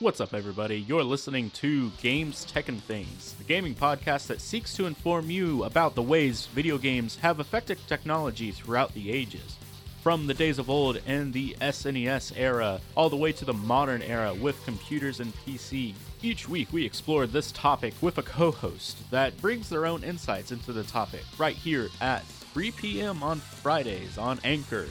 What's up, everybody? You're listening to Games, Tech, and Things, the gaming podcast that seeks to inform you about the ways video games have affected technology throughout the ages. From the days of old and the SNES era, all the way to the modern era with computers and PC. Each week, we explore this topic with a co host that brings their own insights into the topic right here at 3 p.m. on Fridays on Anchor.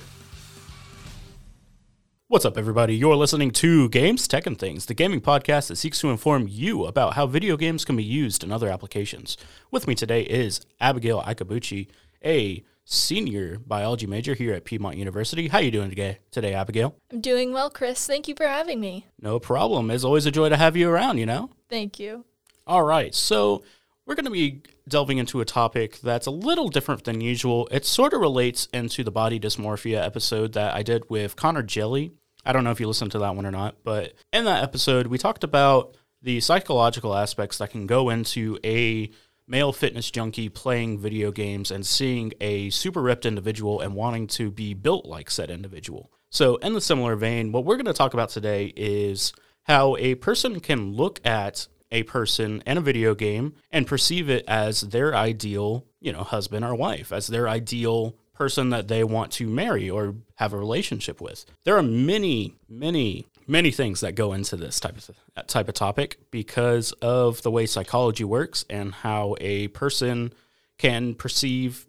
What's up, everybody? You're listening to Games, Tech, and Things, the gaming podcast that seeks to inform you about how video games can be used in other applications. With me today is Abigail Ikabuchi, a senior biology major here at Piedmont University. How are you doing today, today, Abigail? I'm doing well, Chris. Thank you for having me. No problem. It's always a joy to have you around, you know? Thank you. All right. So, we're going to be delving into a topic that's a little different than usual. It sort of relates into the body dysmorphia episode that I did with Connor Jelly. I don't know if you listened to that one or not, but in that episode, we talked about the psychological aspects that can go into a male fitness junkie playing video games and seeing a super ripped individual and wanting to be built like said individual. So, in the similar vein, what we're going to talk about today is how a person can look at a person in a video game and perceive it as their ideal, you know, husband or wife, as their ideal person that they want to marry or have a relationship with. There are many, many, many things that go into this type of type of topic because of the way psychology works and how a person can perceive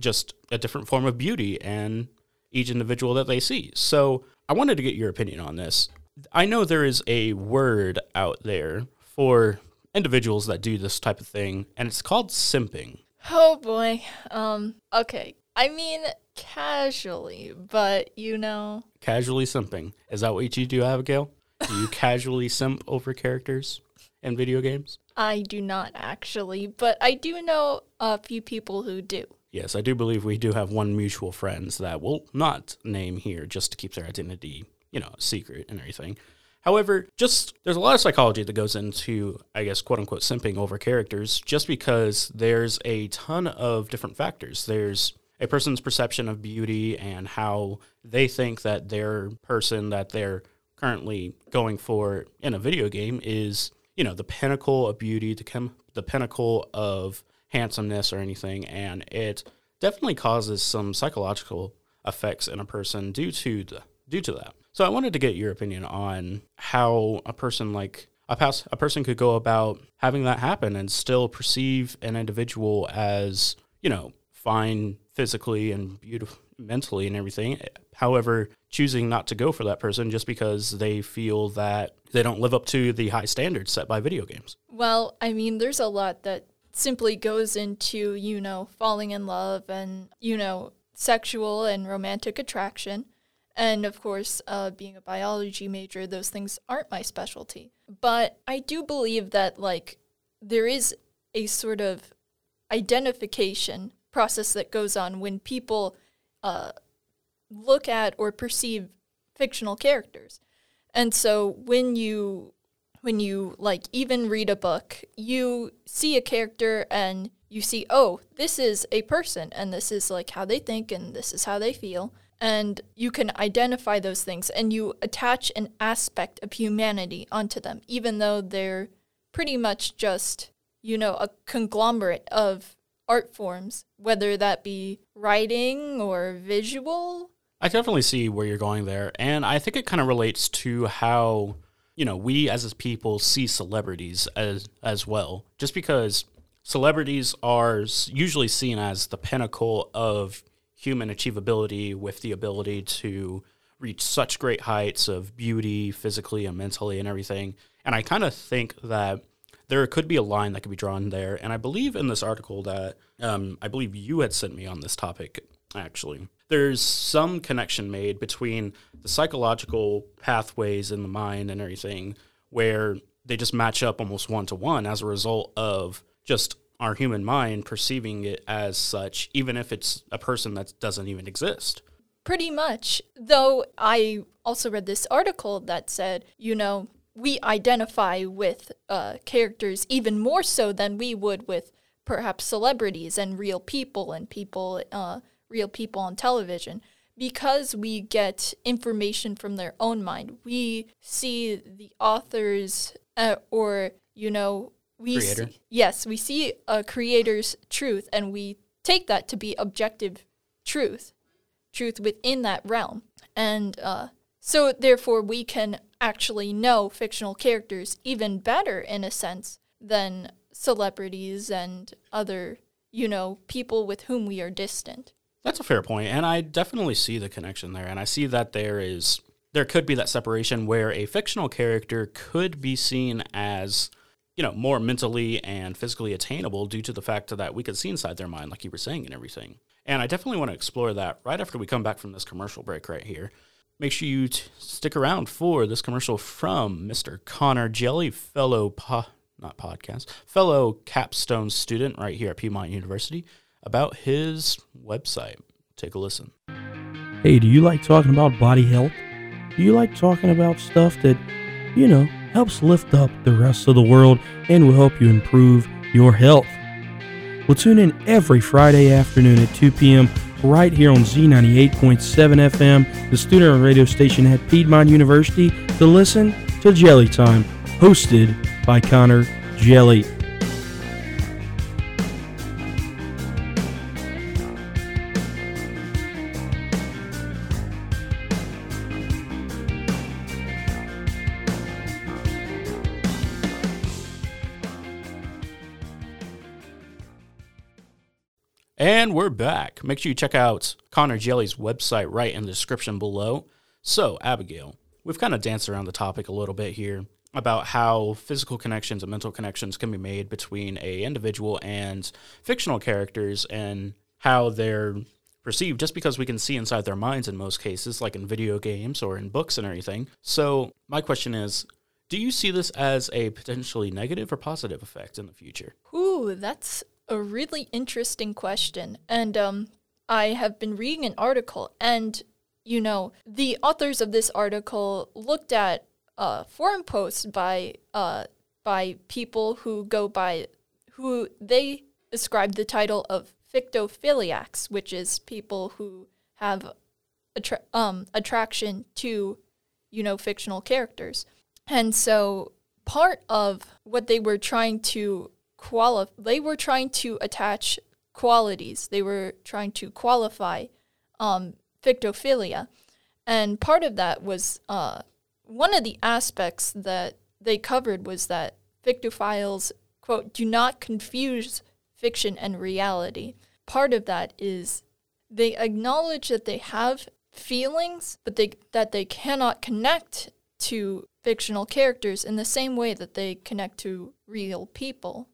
just a different form of beauty and each individual that they see. So, I wanted to get your opinion on this. I know there is a word out there for individuals that do this type of thing, and it's called simping. Oh boy. Um, okay. I mean, casually, but you know. Casually simping. Is that what you do, Abigail? Do you casually simp over characters in video games? I do not actually, but I do know a few people who do. Yes, I do believe we do have one mutual friends that we'll not name here just to keep their identity, you know, secret and everything. However, just there's a lot of psychology that goes into, I guess, quote unquote, simping over characters just because there's a ton of different factors. There's a person's perception of beauty and how they think that their person that they're currently going for in a video game is, you know, the pinnacle of beauty, the, pinnacle of handsomeness or anything. And it definitely causes some psychological effects in a person due to the, due to that. So I wanted to get your opinion on how a person like a, pass, a person could go about having that happen and still perceive an individual as, you know, fine physically and beautiful mentally and everything. However, choosing not to go for that person just because they feel that they don't live up to the high standards set by video games. Well, I mean, there's a lot that simply goes into, you know, falling in love and, you know, sexual and romantic attraction. And of course, uh, being a biology major, those things aren't my specialty. But I do believe that, like, there is a sort of identification process that goes on when people uh, look at or perceive fictional characters. And so when you when you like even read a book, you see a character and you see, oh, this is a person and this is like how they think and this is how they feel and you can identify those things and you attach an aspect of humanity onto them, even though they're pretty much just, you know, a conglomerate of art forms, whether that be writing or visual. I definitely see where you're going there. And I think it kind of relates to how, you know, we as people see celebrities as, as well. Just because celebrities are usually seen as the pinnacle of human achievability with the ability to reach such great heights of beauty physically and mentally and everything. And I kind of think that there could be a line that could be drawn there. And I believe in this article that um, I believe you had sent me on this topic, actually. There's some connection made between the psychological pathways in the mind and everything where they just match up almost one to one as a result of just our human mind perceiving it as such, even if it's a person that doesn't even exist. Pretty much. Though I also read this article that said, you know, we identify with uh, characters even more so than we would with perhaps celebrities and real people and people, uh, real people on television, because we get information from their own mind, we see the author's uh, or you know we Creator. see, yes we see a creator's truth and we take that to be objective truth, truth within that realm, and uh, so therefore we can actually know fictional characters even better in a sense than celebrities and other you know people with whom we are distant. That's a fair point, and I definitely see the connection there. And I see that there is there could be that separation where a fictional character could be seen as you know more mentally and physically attainable due to the fact that we could see inside their mind, like you were saying, and everything. And I definitely want to explore that right after we come back from this commercial break right here. Make sure you t- stick around for this commercial from Mr. Connor Jelly, fellow po- not podcast, fellow capstone student right here at Piedmont University about his website. Take a listen. Hey, do you like talking about body health? Do you like talking about stuff that, you know, helps lift up the rest of the world and will help you improve your health? We'll tune in every Friday afternoon at 2 p.m. right here on Z98.7 FM, the student radio station at Piedmont University, to listen to Jelly Time, hosted by Connor Jelly. Back. Make sure you check out Connor Jelly's website right in the description below. So, Abigail, we've kind of danced around the topic a little bit here about how physical connections and mental connections can be made between a individual and fictional characters and how they're perceived just because we can see inside their minds in most cases like in video games or in books and everything. So, my question is, do you see this as a potentially negative or positive effect in the future? Ooh, that's a really interesting question. And um, I have been reading an article, and you know, the authors of this article looked at uh, forum posts by uh, by people who go by who they ascribe the title of fictophiliacs, which is people who have attra- um, attraction to you know fictional characters. And so part of what they were trying to they were trying to attach qualities. They were trying to qualify um, fictophilia. And part of that was uh, one of the aspects that they covered was that fictophiles, quote, do not confuse fiction and reality. Part of that is they acknowledge that they have feelings, but they that they cannot connect to fictional characters in the same way that they connect to real people.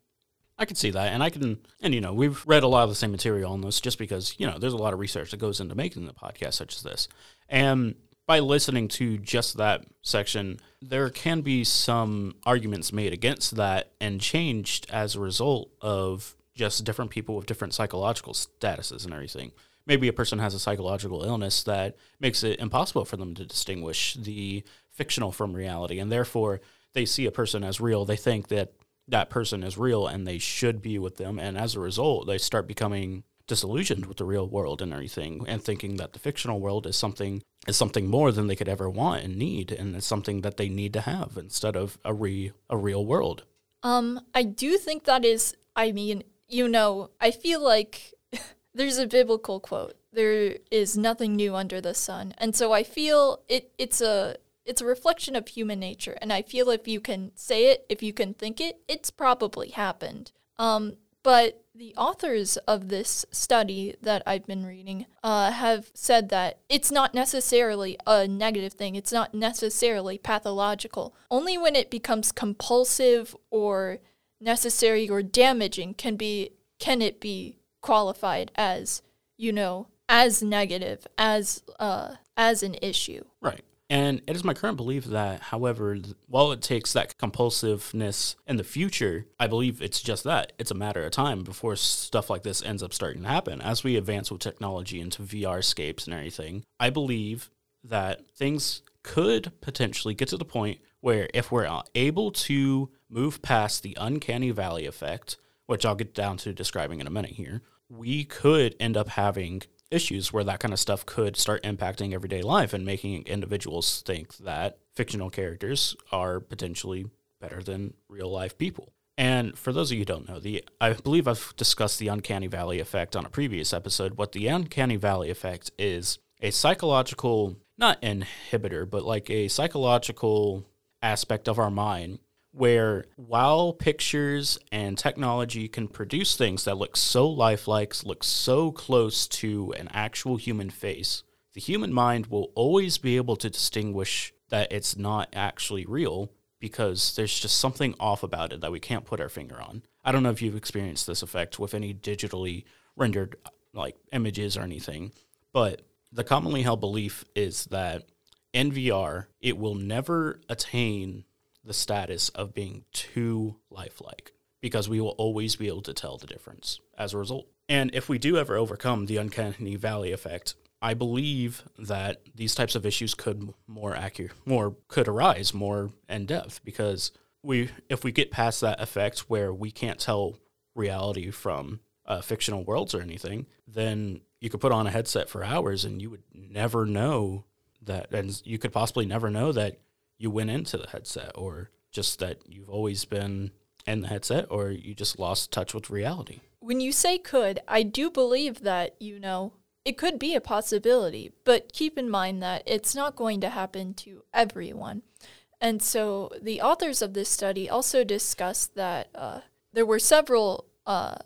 I can see that, and I can, and you know, we've read a lot of the same material on this, just because you know there's a lot of research that goes into making the podcast such as this, and by listening to just that section, there can be some arguments made against that and changed as a result of just different people with different psychological statuses and everything. Maybe a person has a psychological illness that makes it impossible for them to distinguish the fictional from reality, and therefore they see a person as real. They think that that person is real and they should be with them. And as a result, they start becoming disillusioned with the real world and everything and thinking that the fictional world is something is something more than they could ever want and need and it's something that they need to have instead of a re a real world. Um, I do think that is I mean, you know, I feel like there's a biblical quote. There is nothing new under the sun. And so I feel it it's a it's a reflection of human nature. And I feel if you can say it, if you can think it, it's probably happened. Um, but the authors of this study that I've been reading uh, have said that it's not necessarily a negative thing. It's not necessarily pathological. Only when it becomes compulsive or necessary or damaging can be can it be qualified as you know as negative as uh, as an issue. Right. And it is my current belief that, however, while it takes that compulsiveness in the future, I believe it's just that. It's a matter of time before stuff like this ends up starting to happen. As we advance with technology into VR scapes and everything, I believe that things could potentially get to the point where if we're uh, able to move past the uncanny valley effect, which I'll get down to describing in a minute here, we could end up having issues where that kind of stuff could start impacting everyday life and making individuals think that fictional characters are potentially better than real life people. And for those of you who don't know, the I believe I've discussed the uncanny valley effect on a previous episode. What the uncanny valley effect is a psychological not inhibitor, but like a psychological aspect of our mind where while pictures and technology can produce things that look so lifelike, look so close to an actual human face, the human mind will always be able to distinguish that it's not actually real because there's just something off about it that we can't put our finger on. I don't know if you've experienced this effect with any digitally rendered like images or anything, but the commonly held belief is that in VR, it will never attain the status of being too lifelike because we will always be able to tell the difference as a result. And if we do ever overcome the uncanny valley effect, I believe that these types of issues could more accurate, more could arise more in depth because we, if we get past that effect where we can't tell reality from uh, fictional worlds or anything, then you could put on a headset for hours and you would never know that, and you could possibly never know that you went into the headset or just that you've always been in the headset or you just lost touch with reality. When you say could, I do believe that, you know, it could be a possibility, but keep in mind that it's not going to happen to everyone. And so the authors of this study also discussed that uh, there were several, uh,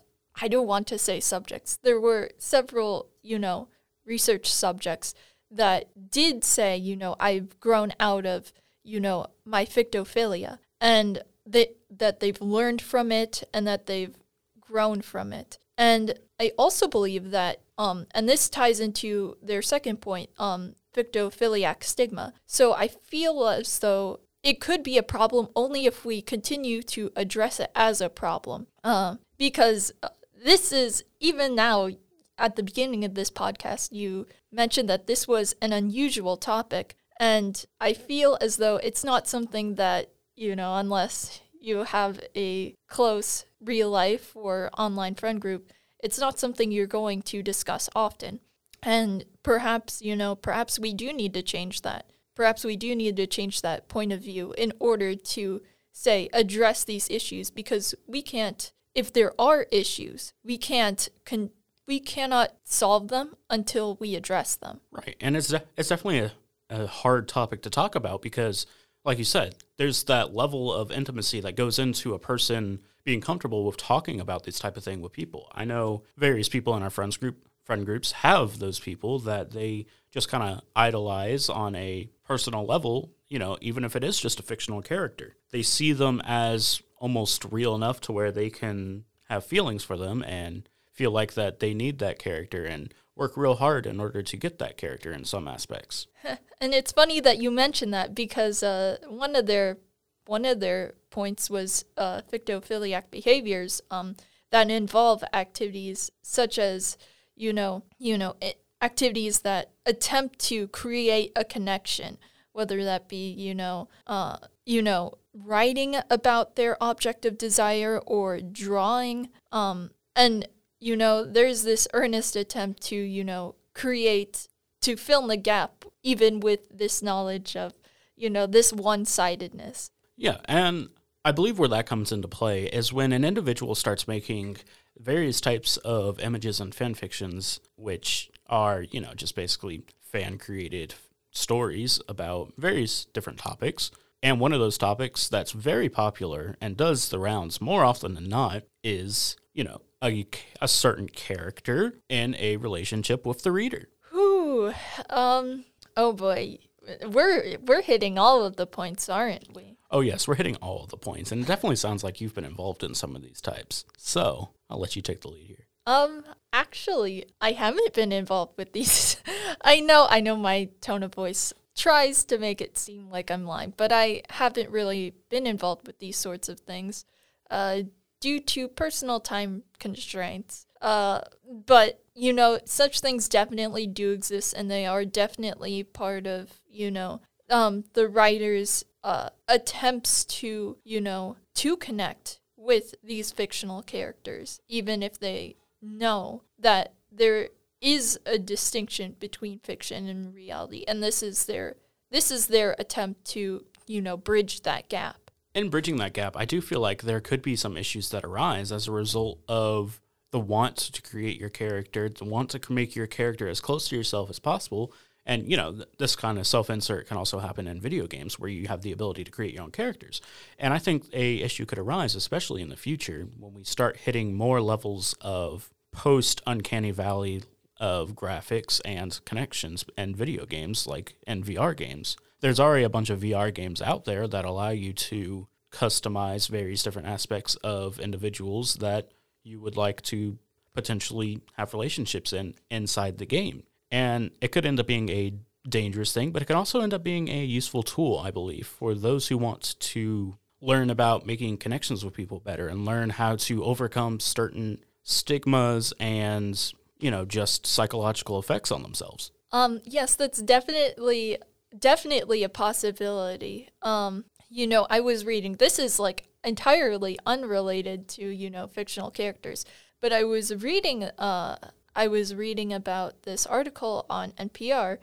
I don't want to say subjects, there were several, you know, research subjects that did say, you know, I've grown out of, you know, my fictophilia and they, that they've learned from it and that they've grown from it. And I also believe that, um, and this ties into their second point, um, fictophiliac stigma. So I feel as though it could be a problem only if we continue to address it as a problem. Uh, because uh, this is, even now, at the beginning of this podcast, you mentioned that this was an unusual topic. And I feel as though it's not something that, you know, unless you have a close real life or online friend group, it's not something you're going to discuss often. And perhaps, you know, perhaps we do need to change that. Perhaps we do need to change that point of view in order to, say, address these issues because we can't, if there are issues, we can't, con- we cannot solve them until we address them. Right. And it's, de- it's definitely a, a hard topic to talk about because like you said, there's that level of intimacy that goes into a person being comfortable with talking about this type of thing with people. I know various people in our friends group friend groups have those people that they just kind of idolize on a personal level, you know, even if it is just a fictional character. They see them as almost real enough to where they can have feelings for them and feel like that they need that character and work real hard in order to get that character in some aspects. and it's funny that you mentioned that because uh, one of their one of their points was uh, fictophiliac behaviors um, that involve activities such as you know you know it, activities that attempt to create a connection, whether that be you know uh, you know writing about their object of desire or drawing um, and you know, there's this earnest attempt to, you know, create, to fill the gap, even with this knowledge of, you know, this one sidedness. Yeah. And I believe where that comes into play is when an individual starts making various types of images and fan fictions, which are, you know, just basically fan created stories about various different topics. And one of those topics that's very popular and does the rounds more often than not is, you know, a, a certain character in a relationship with the reader. Whew. Um. Oh boy, we're we're hitting all of the points, aren't we? Oh yes, we're hitting all of the points, and it definitely sounds like you've been involved in some of these types. So I'll let you take the lead here. Um, actually, I haven't been involved with these. I know, I know, my tone of voice tries to make it seem like I'm lying, but I haven't really been involved with these sorts of things. Uh, due to personal time constraints. Uh, but you know, such things definitely do exist, and they are definitely part of you know um, the writer's uh, attempts to you know to connect with these fictional characters, even if they know that there is a distinction between fiction and reality, and this is their this is their attempt to you know bridge that gap. In bridging that gap, I do feel like there could be some issues that arise as a result of the want to create your character, the want to make your character as close to yourself as possible. And, you know, th- this kind of self insert can also happen in video games where you have the ability to create your own characters. And I think a issue could arise, especially in the future, when we start hitting more levels of post Uncanny Valley of graphics and connections and video games like and VR games. There's already a bunch of VR games out there that allow you to customize various different aspects of individuals that you would like to potentially have relationships in inside the game. And it could end up being a dangerous thing, but it can also end up being a useful tool, I believe, for those who want to learn about making connections with people better and learn how to overcome certain stigmas and, you know, just psychological effects on themselves. Um, yes, that's definitely definitely a possibility. Um, you know, I was reading this is like entirely unrelated to, you know, fictional characters, but I was reading uh I was reading about this article on NPR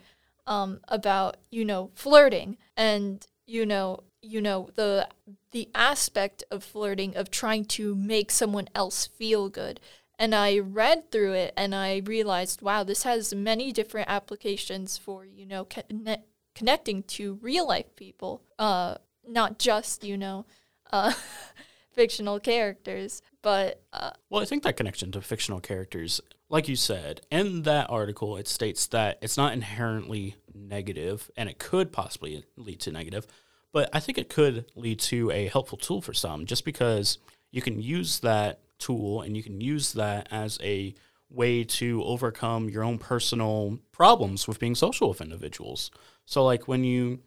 um about, you know, flirting and, you know, you know, the the aspect of flirting of trying to make someone else feel good. And I read through it and I realized, wow, this has many different applications for, you know, connecting to real life people, uh, not just, you know, uh, fictional characters. But uh, Well, I think that connection to fictional characters, like you said, in that article, it states that it's not inherently negative and it could possibly lead to negative, but I think it could lead to a helpful tool for some just because you can use that tool and you can use that as a way to overcome your own personal problems with being social with individuals. So, like when you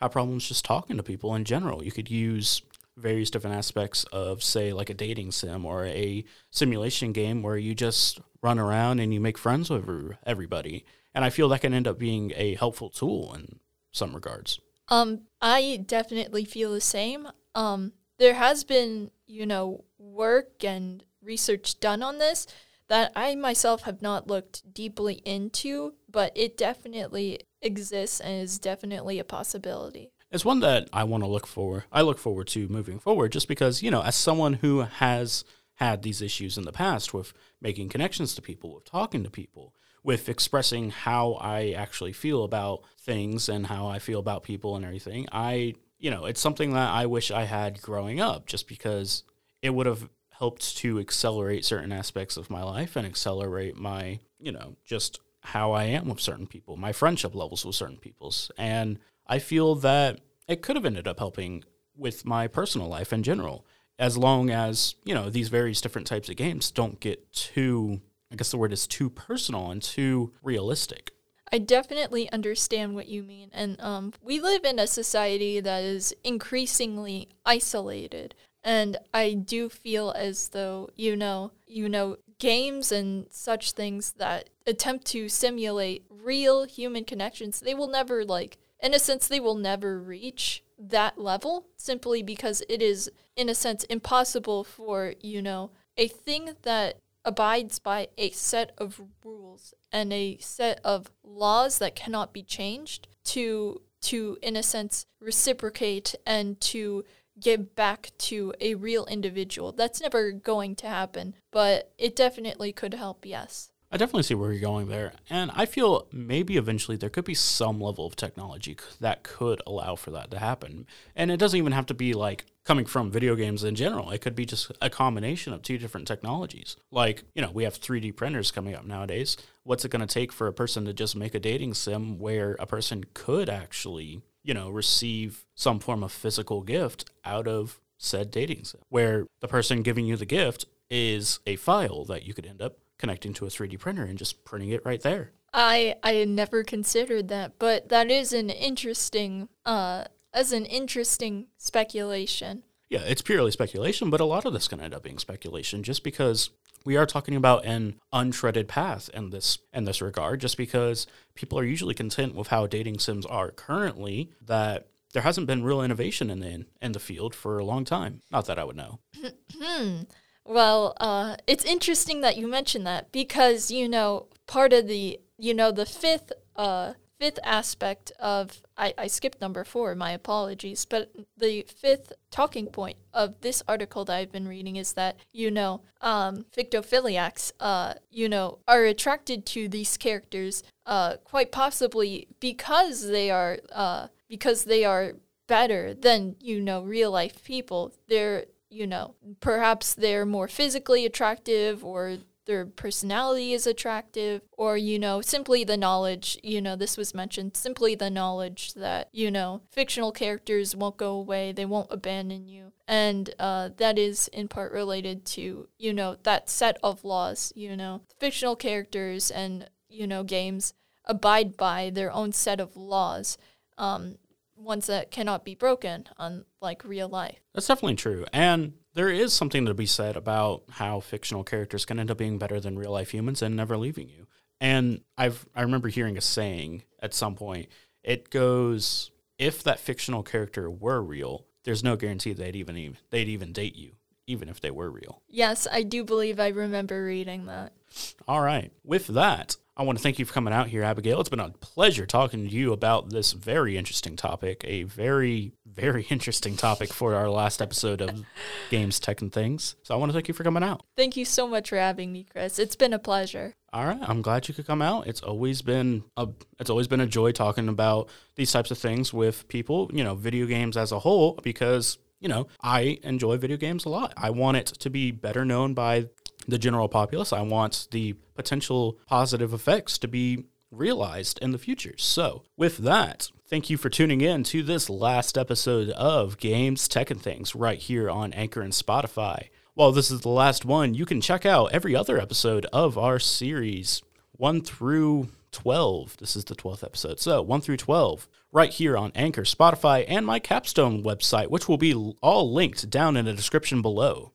have problems just talking to people in general, you could use various different aspects of, say, like a dating sim or a simulation game where you just run around and you make friends with everybody. And I feel that can end up being a helpful tool in some regards. Um, I definitely feel the same. Um, there has been, you know, work and research done on this that I myself have not looked deeply into, but it definitely exists and is definitely a possibility. It's one that I want to look for. I look forward to moving forward just because, you know, as someone who has had these issues in the past with making connections to people, with talking to people, with expressing how I actually feel about things and how I feel about people and everything, I, you know, it's something that I wish I had growing up just because it would have helped to accelerate certain aspects of my life and accelerate my, you know, just how I am with certain people, my friendship levels with certain people's. And I feel that it could have ended up helping with my personal life in general, as long as, you know, these various different types of games don't get too, I guess the word is too personal and too realistic. I definitely understand what you mean. And um, we live in a society that is increasingly isolated. And I do feel as though, you know, you know, games and such things that attempt to simulate real human connections, they will never like in a sense they will never reach that level simply because it is in a sense impossible for, you know, a thing that abides by a set of rules and a set of laws that cannot be changed to to in a sense reciprocate and to give back to a real individual. That's never going to happen, but it definitely could help, yes. I definitely see where you're going there. And I feel maybe eventually there could be some level of technology that could allow for that to happen. And it doesn't even have to be like coming from video games in general. It could be just a combination of two different technologies. Like, you know, we have 3D printers coming up nowadays. What's it going to take for a person to just make a dating sim where a person could actually, you know, receive some form of physical gift out of said dating sim, where the person giving you the gift is a file that you could end up connecting to a 3D printer and just printing it right there. I I had never considered that, but that is an interesting uh as an interesting speculation. Yeah, it's purely speculation, but a lot of this can end up being speculation just because we are talking about an untreaded path in this in this regard just because people are usually content with how dating sims are currently that there hasn't been real innovation in the in the field for a long time. Not that I would know. Well, uh, it's interesting that you mentioned that because you know part of the you know the fifth uh, fifth aspect of I, I skipped number four. My apologies, but the fifth talking point of this article that I've been reading is that you know um, fictophiliacs uh, you know are attracted to these characters uh, quite possibly because they are uh, because they are better than you know real life people. They're you know perhaps they're more physically attractive or their personality is attractive or you know simply the knowledge you know this was mentioned simply the knowledge that you know fictional characters won't go away they won't abandon you. And uh, that is in part related to you know that set of laws you know. Fictional characters and you know games abide by their own set of laws. Um, ones that cannot be broken on like real life That's definitely true. And there is something to be said about how fictional characters can end up being better than real life humans and never leaving you. And I've I remember hearing a saying at some point. It goes, if that fictional character were real, there's no guarantee they'd even, even they'd even date you, even if they were real. yes i do believe i remember reading that All right. With that, I want to thank you for coming out here, Abigail. It's been a pleasure talking to you about this very interesting topic, a very, very interesting topic for our last episode of Games, Tech, and Things. So I want to thank you for coming out. Thank you so much for having me, Chris. It's been a pleasure. All right, I'm glad you could come out. It's always been a it's always been a joy talking about these types of things with people, you know, video games as a whole because, you know, I enjoy video games a lot. I want it to be better known by the general populace. I want the potential positive effects to be realized in the future. So, with that, thank you for tuning in to this last episode of Games, Tech, and Things right here on Anchor and Spotify. While this is the last one, you can check out every other episode of our series, 1 through 12. This is the 12th episode. So, 1 through 12, right here on Anchor, Spotify, and my Capstone website, which will be all linked down in the description below.